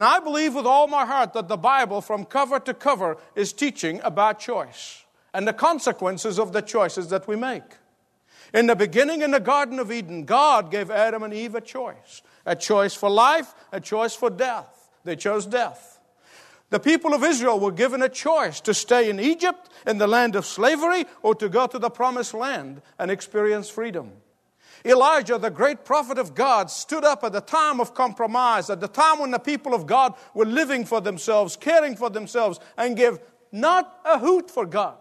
Now, I believe with all my heart that the Bible, from cover to cover, is teaching about choice and the consequences of the choices that we make. In the beginning, in the Garden of Eden, God gave Adam and Eve a choice a choice for life, a choice for death. They chose death. The people of Israel were given a choice to stay in Egypt, in the land of slavery, or to go to the promised land and experience freedom. Elijah, the great prophet of God, stood up at the time of compromise, at the time when the people of God were living for themselves, caring for themselves, and gave not a hoot for God.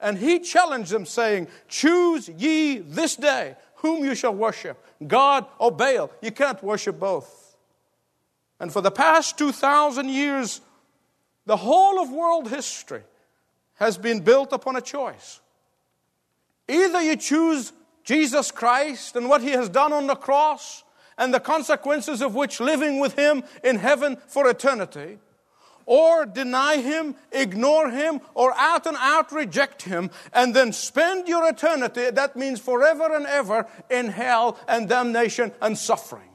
And he challenged them, saying, Choose ye this day whom you shall worship, God or Baal. You can't worship both. And for the past 2,000 years, the whole of world history has been built upon a choice. Either you choose Jesus Christ and what he has done on the cross and the consequences of which living with him in heaven for eternity, or deny him, ignore him, or out and out reject him, and then spend your eternity, that means forever and ever, in hell and damnation and suffering.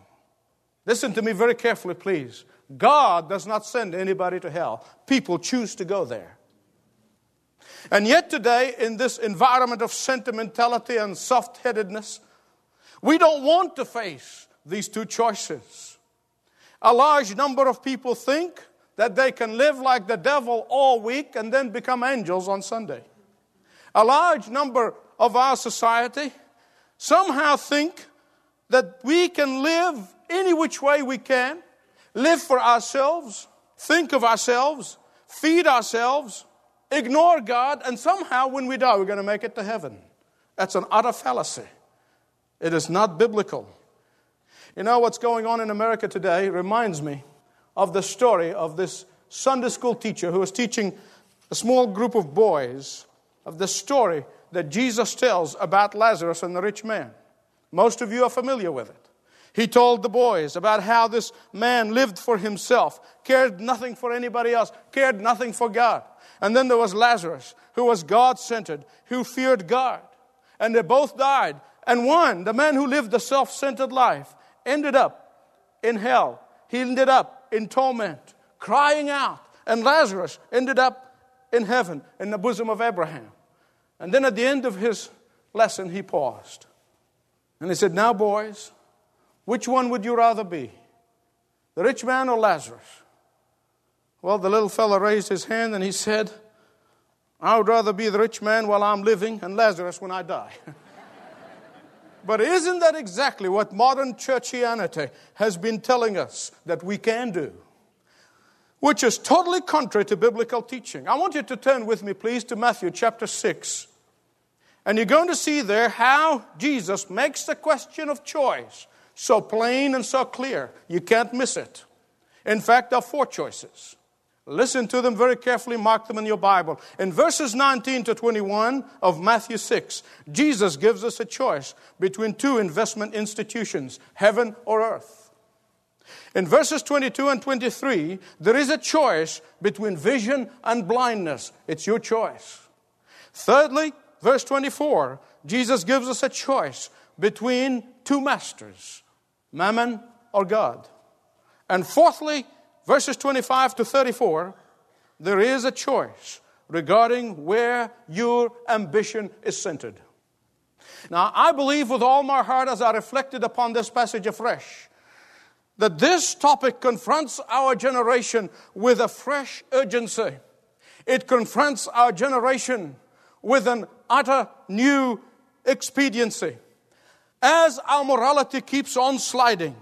Listen to me very carefully, please. God does not send anybody to hell, people choose to go there. And yet, today, in this environment of sentimentality and soft headedness, we don't want to face these two choices. A large number of people think that they can live like the devil all week and then become angels on Sunday. A large number of our society somehow think that we can live any which way we can, live for ourselves, think of ourselves, feed ourselves, ignore God, and somehow when we die, we're going to make it to heaven. That's an utter fallacy. It is not biblical. You know what's going on in America today reminds me of the story of this Sunday school teacher who was teaching a small group of boys of the story that Jesus tells about Lazarus and the rich man. Most of you are familiar with it. He told the boys about how this man lived for himself, cared nothing for anybody else, cared nothing for God. And then there was Lazarus, who was God centered, who feared God. And they both died. And one, the man who lived the self centered life, ended up in hell. He ended up in torment, crying out. And Lazarus ended up in heaven, in the bosom of Abraham. And then at the end of his lesson, he paused. And he said, Now, boys, which one would you rather be? The rich man or Lazarus? Well, the little fellow raised his hand and he said, I would rather be the rich man while I'm living and Lazarus when I die. but isn't that exactly what modern churchianity has been telling us that we can do? Which is totally contrary to biblical teaching. I want you to turn with me, please, to Matthew chapter 6. And you're going to see there how Jesus makes the question of choice so plain and so clear. You can't miss it. In fact, there are four choices. Listen to them very carefully, mark them in your Bible. In verses 19 to 21 of Matthew 6, Jesus gives us a choice between two investment institutions, heaven or earth. In verses 22 and 23, there is a choice between vision and blindness. It's your choice. Thirdly, verse 24, Jesus gives us a choice between two masters, mammon or God. And fourthly, verses 25 to 34, there is a choice regarding where your ambition is centered. Now, I believe with all my heart as I reflected upon this passage afresh that this topic confronts our generation with a fresh urgency. It confronts our generation with an utter new expediency. As our morality keeps on sliding,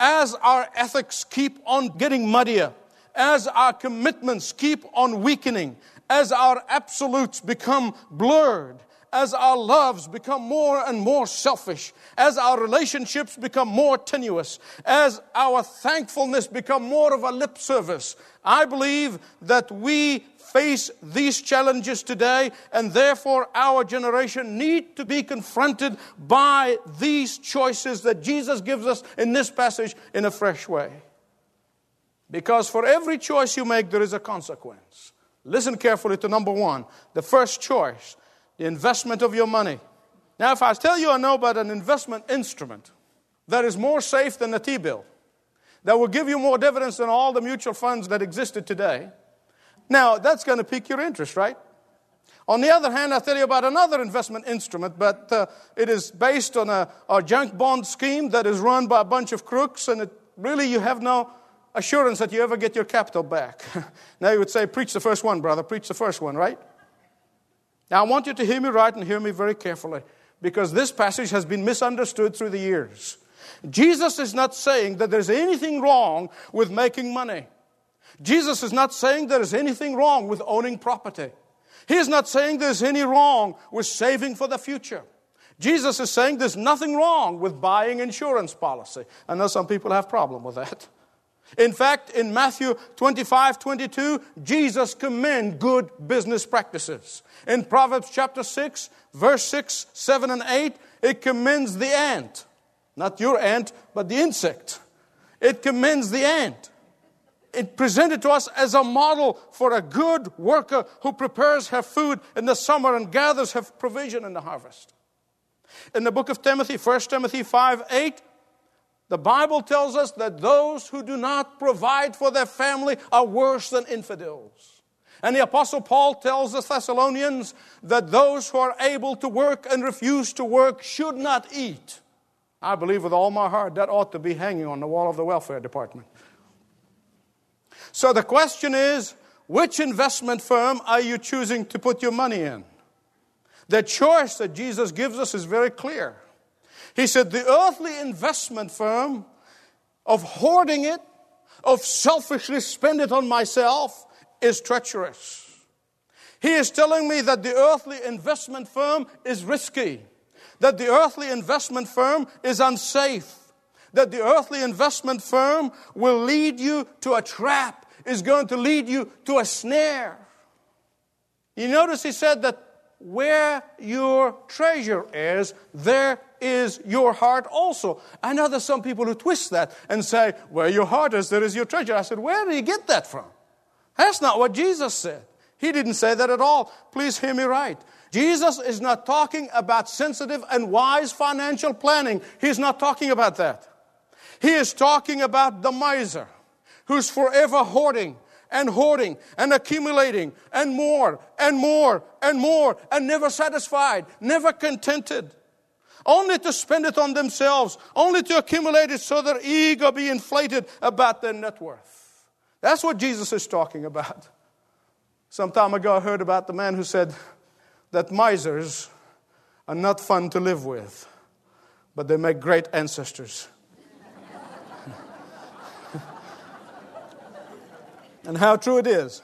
as our ethics keep on getting muddier, as our commitments keep on weakening, as our absolutes become blurred, as our loves become more and more selfish, as our relationships become more tenuous, as our thankfulness become more of a lip service, I believe that we face these challenges today, and therefore our generation need to be confronted by these choices that Jesus gives us in this passage in a fresh way. Because for every choice you make, there is a consequence. Listen carefully to number one the first choice, the investment of your money. Now, if I tell you I know about an investment instrument that is more safe than a T bill, that will give you more dividends than all the mutual funds that existed today. Now, that's going to pique your interest, right? On the other hand, I'll tell you about another investment instrument, but uh, it is based on a, a junk bond scheme that is run by a bunch of crooks, and it, really you have no assurance that you ever get your capital back. now you would say, Preach the first one, brother, preach the first one, right? Now I want you to hear me right and hear me very carefully, because this passage has been misunderstood through the years. Jesus is not saying that there's anything wrong with making money. Jesus is not saying there is anything wrong with owning property. He is not saying there's any wrong with saving for the future. Jesus is saying there's nothing wrong with buying insurance policy. I know some people have problem with that. In fact, in Matthew 25, 22, Jesus commend good business practices. In Proverbs chapter 6, verse 6, 7, and 8, it commends the ant. Not your ant, but the insect. It commends the ant it presented to us as a model for a good worker who prepares her food in the summer and gathers her provision in the harvest. In the book of Timothy, 1 Timothy 5 8, the Bible tells us that those who do not provide for their family are worse than infidels. And the Apostle Paul tells the Thessalonians that those who are able to work and refuse to work should not eat. I believe with all my heart that ought to be hanging on the wall of the welfare department. So the question is which investment firm are you choosing to put your money in? The choice that Jesus gives us is very clear. He said, The earthly investment firm of hoarding it, of selfishly spend it on myself, is treacherous. He is telling me that the earthly investment firm is risky, that the earthly investment firm is unsafe, that the earthly investment firm will lead you to a trap is going to lead you to a snare. You notice he said that where your treasure is, there is your heart also. I know there's some people who twist that and say, where your heart is, there is your treasure. I said, where do you get that from? That's not what Jesus said. He didn't say that at all. Please hear me right. Jesus is not talking about sensitive and wise financial planning. He's not talking about that. He is talking about the miser who's forever hoarding and hoarding and accumulating and more and more and more and never satisfied, never contented. Only to spend it on themselves, only to accumulate it so their ego be inflated about their net worth. That's what Jesus is talking about. Some time ago, I heard about the man who said that misers are not fun to live with, but they make great ancestors. and how true it is.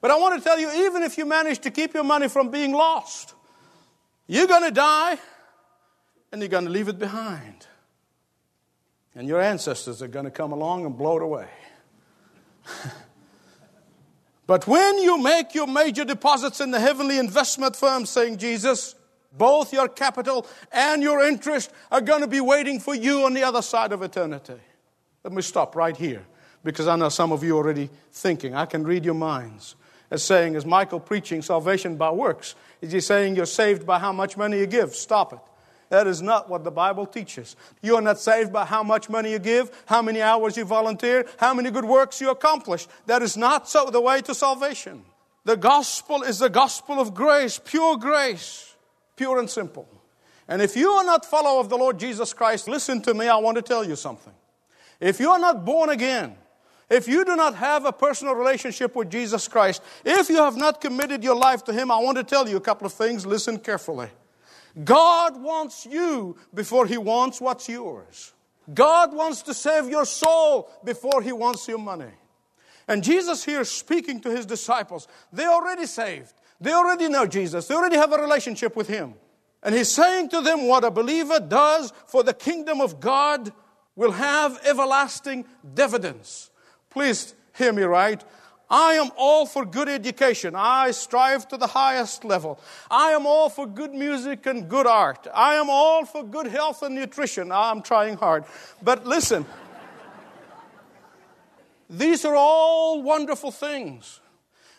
But I want to tell you, even if you manage to keep your money from being lost, you're going to die and you're going to leave it behind. And your ancestors are going to come along and blow it away. but when you make your major deposits in the heavenly investment firm, saying Jesus, both your capital and your interest are going to be waiting for you on the other side of eternity. Let me stop right here because I know some of you are already thinking. I can read your minds. As saying, is Michael preaching salvation by works? Is he saying you're saved by how much money you give? Stop it. That is not what the Bible teaches. You are not saved by how much money you give, how many hours you volunteer, how many good works you accomplish. That is not so the way to salvation. The gospel is the gospel of grace, pure grace, pure and simple. And if you are not follower of the Lord Jesus Christ, listen to me, I want to tell you something. If you are not born again, if you do not have a personal relationship with Jesus Christ, if you have not committed your life to Him, I want to tell you a couple of things. Listen carefully. God wants you before He wants what's yours. God wants to save your soul before He wants your money. And Jesus here speaking to His disciples, they're already saved. They already know Jesus. They already have a relationship with Him. And He's saying to them what a believer does for the kingdom of God will have everlasting dividends. Please hear me right. I am all for good education. I strive to the highest level. I am all for good music and good art. I am all for good health and nutrition. Ah, I'm trying hard. But listen, these are all wonderful things.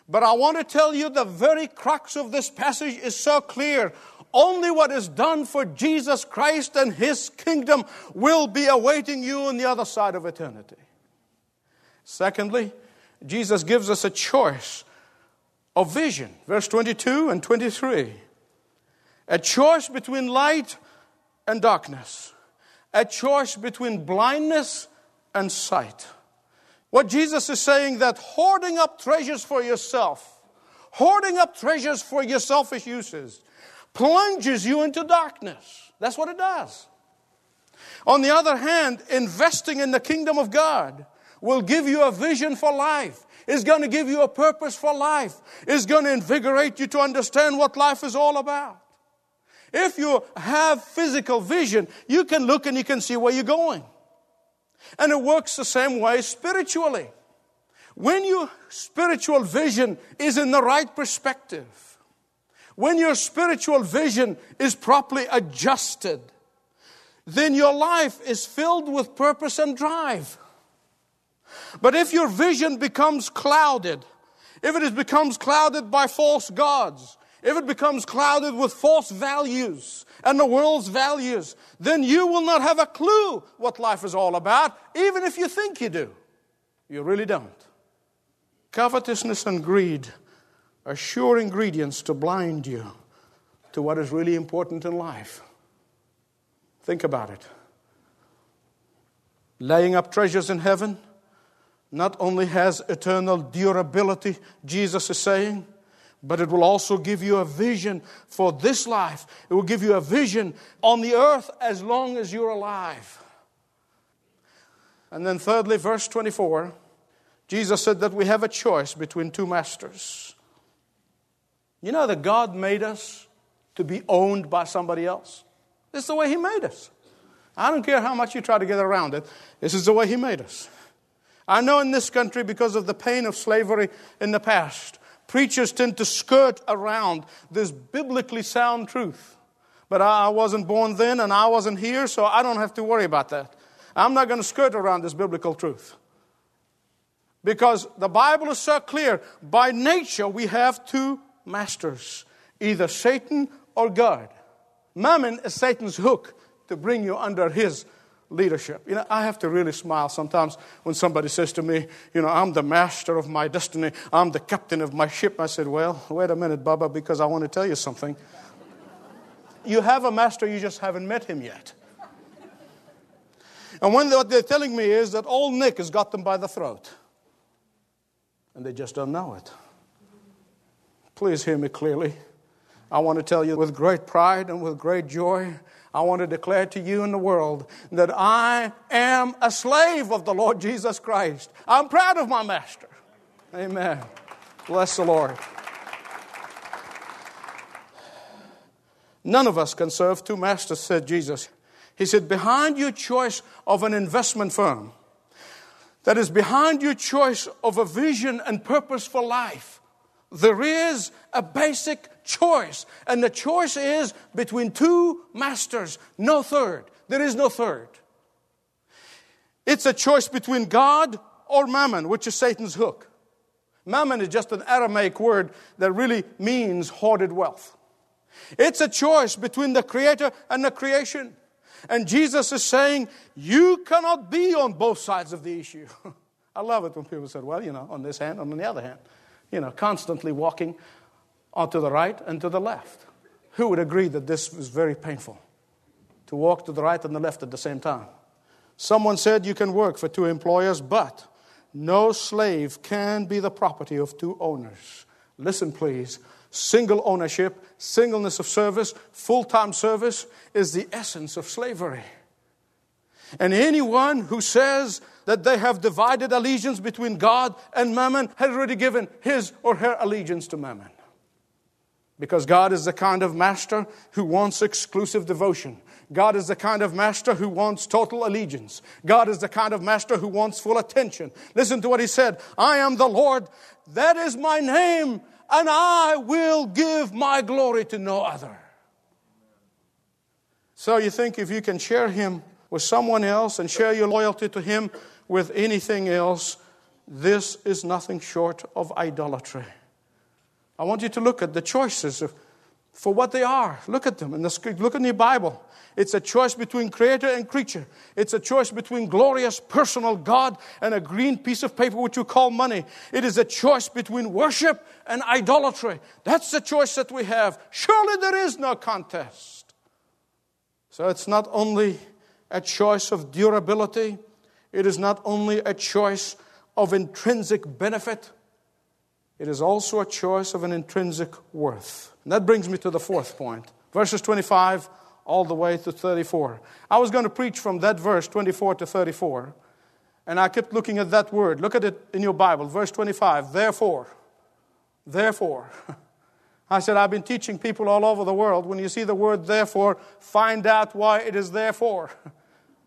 But I want to tell you the very crux of this passage is so clear. Only what is done for Jesus Christ and His kingdom will be awaiting you on the other side of eternity. Secondly, Jesus gives us a choice of vision. Verse 22 and 23. A choice between light and darkness. A choice between blindness and sight. What Jesus is saying that hoarding up treasures for yourself, hoarding up treasures for your selfish uses, plunges you into darkness. That's what it does. On the other hand, investing in the kingdom of God will give you a vision for life. Is going to give you a purpose for life. Is going to invigorate you to understand what life is all about. If you have physical vision, you can look and you can see where you're going. And it works the same way spiritually. When your spiritual vision is in the right perspective, when your spiritual vision is properly adjusted, then your life is filled with purpose and drive. But if your vision becomes clouded, if it becomes clouded by false gods, if it becomes clouded with false values and the world's values, then you will not have a clue what life is all about, even if you think you do. You really don't. Covetousness and greed are sure ingredients to blind you to what is really important in life. Think about it. Laying up treasures in heaven not only has eternal durability, Jesus is saying, but it will also give you a vision for this life. It will give you a vision on the earth as long as you're alive. And then, thirdly, verse 24, Jesus said that we have a choice between two masters. You know that God made us to be owned by somebody else? This is the way He made us. I don't care how much you try to get around it, this is the way He made us. I know in this country, because of the pain of slavery in the past, preachers tend to skirt around this biblically sound truth. But I wasn't born then and I wasn't here, so I don't have to worry about that. I'm not going to skirt around this biblical truth. Because the Bible is so clear. By nature, we have two masters either Satan or God. Mammon is Satan's hook to bring you under his leadership. You know, I have to really smile sometimes when somebody says to me, you know, I'm the master of my destiny, I'm the captain of my ship. I said, well, wait a minute, Baba, because I want to tell you something. You have a master, you just haven't met him yet. And what they're telling me is that old Nick has got them by the throat. And they just don't know it. Please hear me clearly. I want to tell you with great pride and with great joy I want to declare to you and the world that I am a slave of the Lord Jesus Christ. I'm proud of my master. Amen. Bless the Lord. None of us can serve two masters, said Jesus. He said, behind your choice of an investment firm, that is behind your choice of a vision and purpose for life, there is a basic choice. And the choice is between two masters, no third. There is no third. It's a choice between God or mammon, which is Satan's hook. Mammon is just an Aramaic word that really means hoarded wealth. It's a choice between the creator and the creation. And Jesus is saying, you cannot be on both sides of the issue. I love it when people say, well, you know, on this hand, on the other hand. You know, constantly walking or to the right and to the left. Who would agree that this was very painful? To walk to the right and the left at the same time. Someone said you can work for two employers, but no slave can be the property of two owners. Listen, please. Single ownership, singleness of service, full time service is the essence of slavery. And anyone who says that they have divided allegiance between God and mammon has already given his or her allegiance to mammon. Because God is the kind of master who wants exclusive devotion. God is the kind of master who wants total allegiance. God is the kind of master who wants full attention. Listen to what he said I am the Lord, that is my name, and I will give my glory to no other. So you think if you can share him with someone else and share your loyalty to him with anything else, this is nothing short of idolatry. I want you to look at the choices of for what they are. Look at them in the. Look in the Bible. It's a choice between creator and creature. It's a choice between glorious personal God and a green piece of paper which you call money. It is a choice between worship and idolatry. That's the choice that we have. Surely there is no contest. So it's not only a choice of durability, it is not only a choice of intrinsic benefit, it is also a choice of an intrinsic worth. And that brings me to the fourth point. Verses 25 all the way to 34. I was going to preach from that verse 24 to 34, and I kept looking at that word. Look at it in your Bible, verse 25. Therefore, therefore. I said, I've been teaching people all over the world. When you see the word therefore, find out why it is therefore.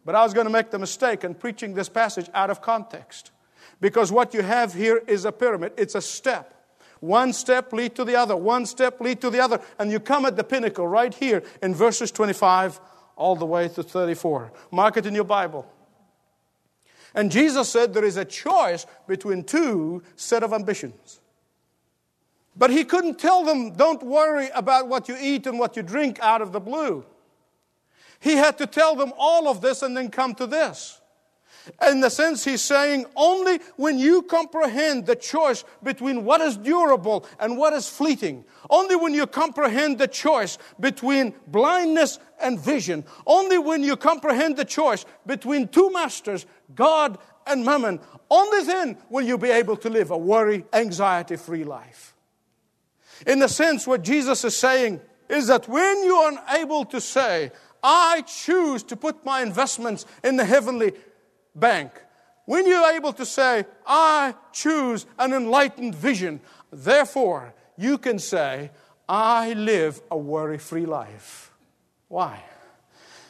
But I was going to make the mistake in preaching this passage out of context. Because what you have here is a pyramid, it's a step. One step lead to the other, one step lead to the other, and you come at the pinnacle right here in verses 25 all the way to 34. Mark it in your Bible. And Jesus said there is a choice between two set of ambitions. But he couldn't tell them, don't worry about what you eat and what you drink out of the blue. He had to tell them all of this and then come to this. In the sense, he's saying only when you comprehend the choice between what is durable and what is fleeting, only when you comprehend the choice between blindness and vision, only when you comprehend the choice between two masters, God and mammon, only then will you be able to live a worry, anxiety free life. In the sense, what Jesus is saying is that when you are able to say, I choose to put my investments in the heavenly bank. When you're able to say, I choose an enlightened vision, therefore you can say, I live a worry free life. Why?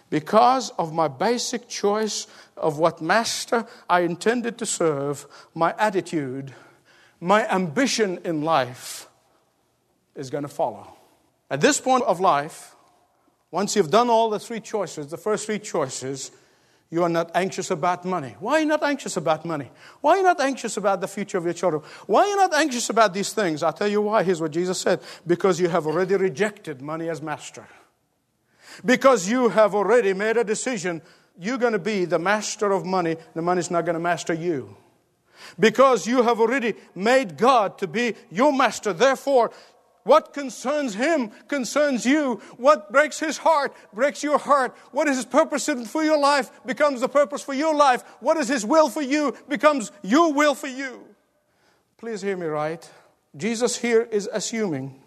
Because of my basic choice of what master I intended to serve, my attitude, my ambition in life is going to follow. At this point of life, once you've done all the three choices, the first three choices, you are not anxious about money. Why are you not anxious about money? Why are you not anxious about the future of your children? Why are you not anxious about these things? I'll tell you why. Here's what Jesus said because you have already rejected money as master. Because you have already made a decision, you're going to be the master of money, the money's not going to master you. Because you have already made God to be your master, therefore, what concerns him concerns you. What breaks his heart breaks your heart. What is his purpose for your life becomes the purpose for your life. What is his will for you becomes your will for you. Please hear me right. Jesus here is assuming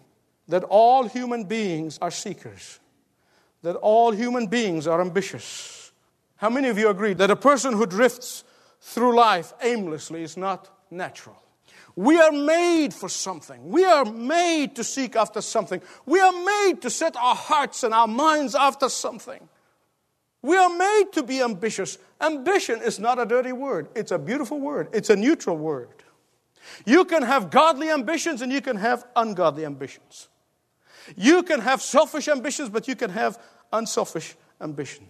that all human beings are seekers, that all human beings are ambitious. How many of you agree that a person who drifts through life aimlessly is not natural? We are made for something. We are made to seek after something. We are made to set our hearts and our minds after something. We are made to be ambitious. Ambition is not a dirty word, it's a beautiful word, it's a neutral word. You can have godly ambitions and you can have ungodly ambitions. You can have selfish ambitions, but you can have unselfish ambitions.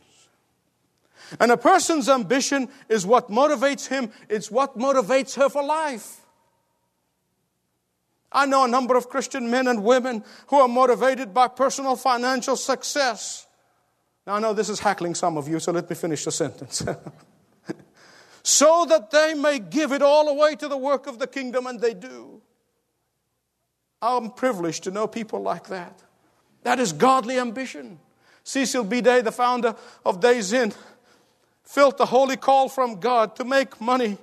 And a person's ambition is what motivates him, it's what motivates her for life. I know a number of Christian men and women who are motivated by personal financial success. Now, I know this is hackling some of you, so let me finish the sentence. so that they may give it all away to the work of the kingdom, and they do. I'm privileged to know people like that. That is godly ambition. Cecil B. Day, the founder of Days Inn, felt the holy call from God to make money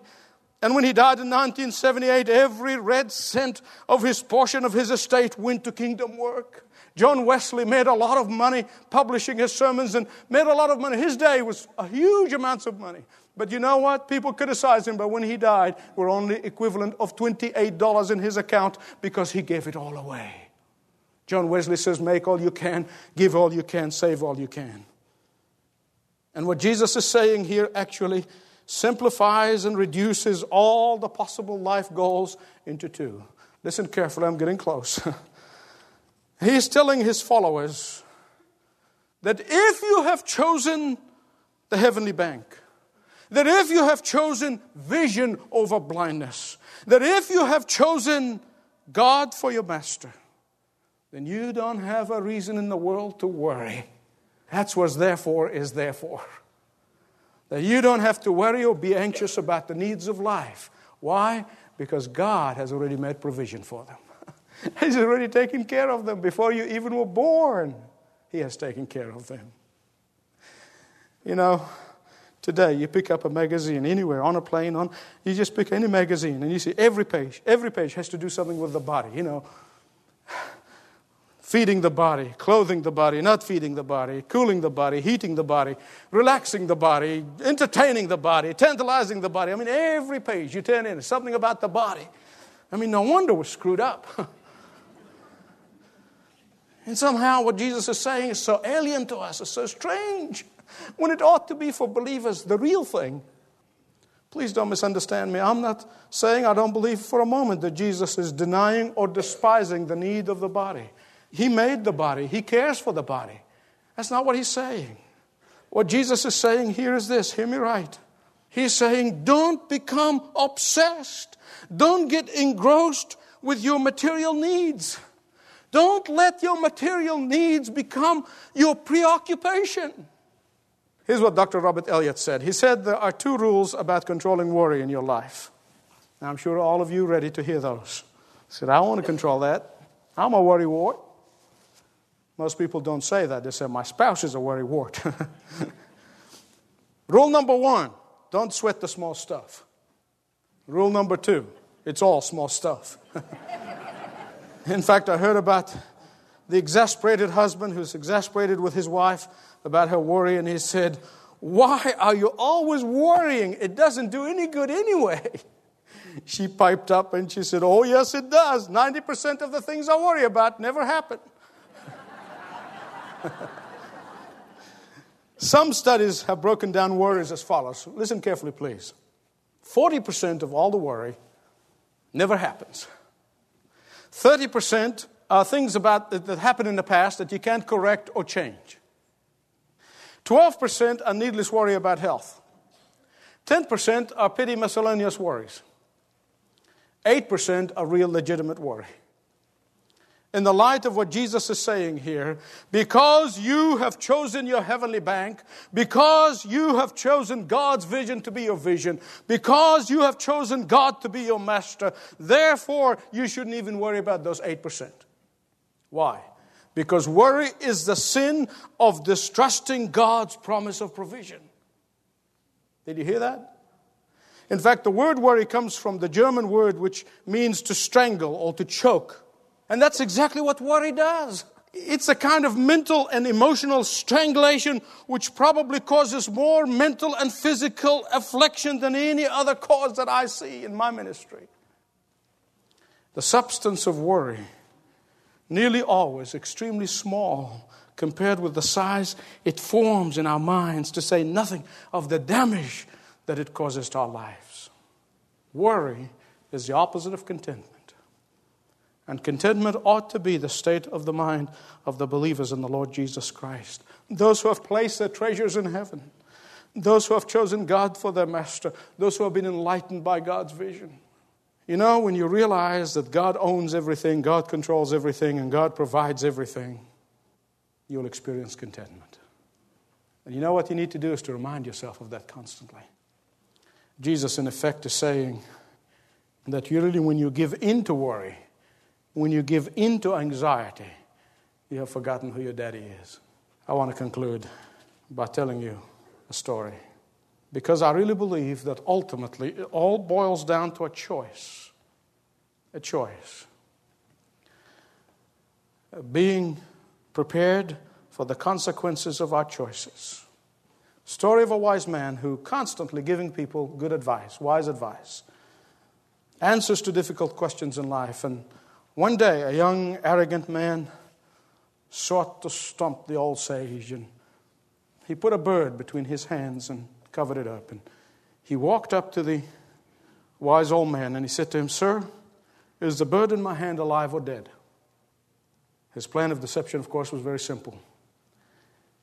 and when he died in 1978, every red cent of his portion of his estate went to kingdom work. John Wesley made a lot of money publishing his sermons and made a lot of money. His day was a huge amounts of money. But you know what? People criticized him, but when he died, were only equivalent of $28 in his account because he gave it all away. John Wesley says, Make all you can, give all you can, save all you can. And what Jesus is saying here actually simplifies and reduces all the possible life goals into two. Listen carefully, I'm getting close. He's telling his followers that if you have chosen the heavenly bank, that if you have chosen vision over blindness, that if you have chosen God for your master, then you don't have a reason in the world to worry. That's what therefore is therefore. That you don't have to worry or be anxious about the needs of life. Why? Because God has already made provision for them. He's already taken care of them before you even were born. He has taken care of them. You know, today you pick up a magazine anywhere on a plane on you just pick any magazine and you see every page every page has to do something with the body you know feeding the body clothing the body not feeding the body cooling the body heating the body relaxing the body entertaining the body tantalizing the body i mean every page you turn in something about the body i mean no wonder we're screwed up and somehow what jesus is saying is so alien to us it's so strange when it ought to be for believers the real thing. Please don't misunderstand me. I'm not saying I don't believe for a moment that Jesus is denying or despising the need of the body. He made the body, He cares for the body. That's not what He's saying. What Jesus is saying here is this hear me right. He's saying, don't become obsessed, don't get engrossed with your material needs. Don't let your material needs become your preoccupation. Here's what Dr. Robert Eliot said. He said there are two rules about controlling worry in your life. Now, I'm sure all of you are ready to hear those. He said, I want to control that. I'm a worry wart. Most people don't say that. They say, My spouse is a worry wart. Rule number one don't sweat the small stuff. Rule number two it's all small stuff. in fact, I heard about the exasperated husband who's exasperated with his wife about her worry, and he said, Why are you always worrying? It doesn't do any good anyway. She piped up and she said, Oh, yes, it does. 90% of the things I worry about never happen. Some studies have broken down worries as follows. Listen carefully, please. 40% of all the worry never happens. 30% are things about that happened in the past that you can't correct or change. 12% are needless worry about health. 10% are petty miscellaneous worries. 8% are real legitimate worry. In the light of what Jesus is saying here, because you have chosen your heavenly bank, because you have chosen God's vision to be your vision, because you have chosen God to be your master, therefore you shouldn't even worry about those 8%. Why? Because worry is the sin of distrusting God's promise of provision. Did you hear that? In fact, the word worry comes from the German word which means to strangle or to choke. And that's exactly what worry does. It's a kind of mental and emotional strangulation which probably causes more mental and physical affliction than any other cause that I see in my ministry. The substance of worry nearly always extremely small compared with the size it forms in our minds, to say nothing of the damage that it causes to our lives. Worry is the opposite of contentment. And contentment ought to be the state of the mind of the believers in the Lord Jesus Christ. Those who have placed their treasures in heaven, those who have chosen God for their master, those who have been enlightened by God's vision. You know, when you realize that God owns everything, God controls everything, and God provides everything, you'll experience contentment. And you know what you need to do is to remind yourself of that constantly. Jesus, in effect, is saying that you really, when you give in to worry, when you give in to anxiety, you have forgotten who your daddy is. I want to conclude by telling you a story. Because I really believe that ultimately it all boils down to a choice. A choice. Being prepared for the consequences of our choices. Story of a wise man who constantly giving people good advice, wise advice, answers to difficult questions in life. And one day, a young, arrogant man sought to stump the old sage, and he put a bird between his hands and covered it up. And he walked up to the wise old man and he said to him, Sir, is the bird in my hand alive or dead? His plan of deception, of course, was very simple.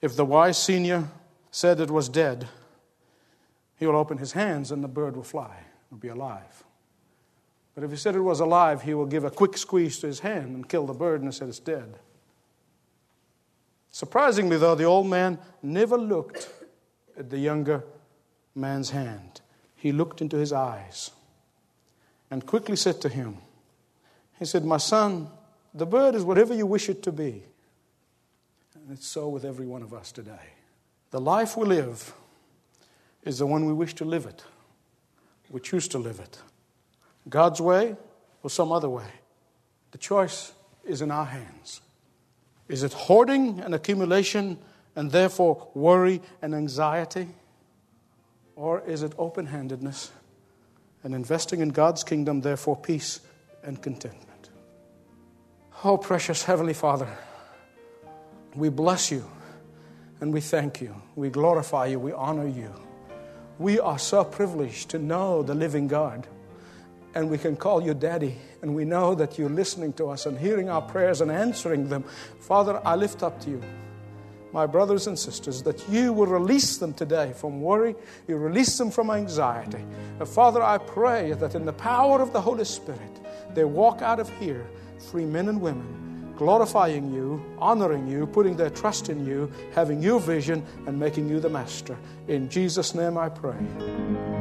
If the wise senior said it was dead, he will open his hands and the bird will fly, will be alive. But if he said it was alive, he will give a quick squeeze to his hand and kill the bird and said it's dead. Surprisingly, though, the old man never looked at the younger man's hand. He looked into his eyes and quickly said to him, He said, My son, the bird is whatever you wish it to be. And it's so with every one of us today. The life we live is the one we wish to live it. We choose to live it. God's way or some other way. The choice is in our hands. Is it hoarding and accumulation and therefore worry and anxiety? Or is it open handedness and investing in God's kingdom, therefore peace and contentment? Oh, precious Heavenly Father, we bless you and we thank you. We glorify you. We honor you. We are so privileged to know the living God and we can call you daddy, and we know that you're listening to us and hearing our prayers and answering them. Father, I lift up to you my brothers and sisters, that you will release them today from worry, you release them from anxiety. And Father, I pray that in the power of the Holy Spirit, they walk out of here, free men and women, glorifying you, honoring you, putting their trust in you, having your vision, and making you the master. In Jesus' name I pray.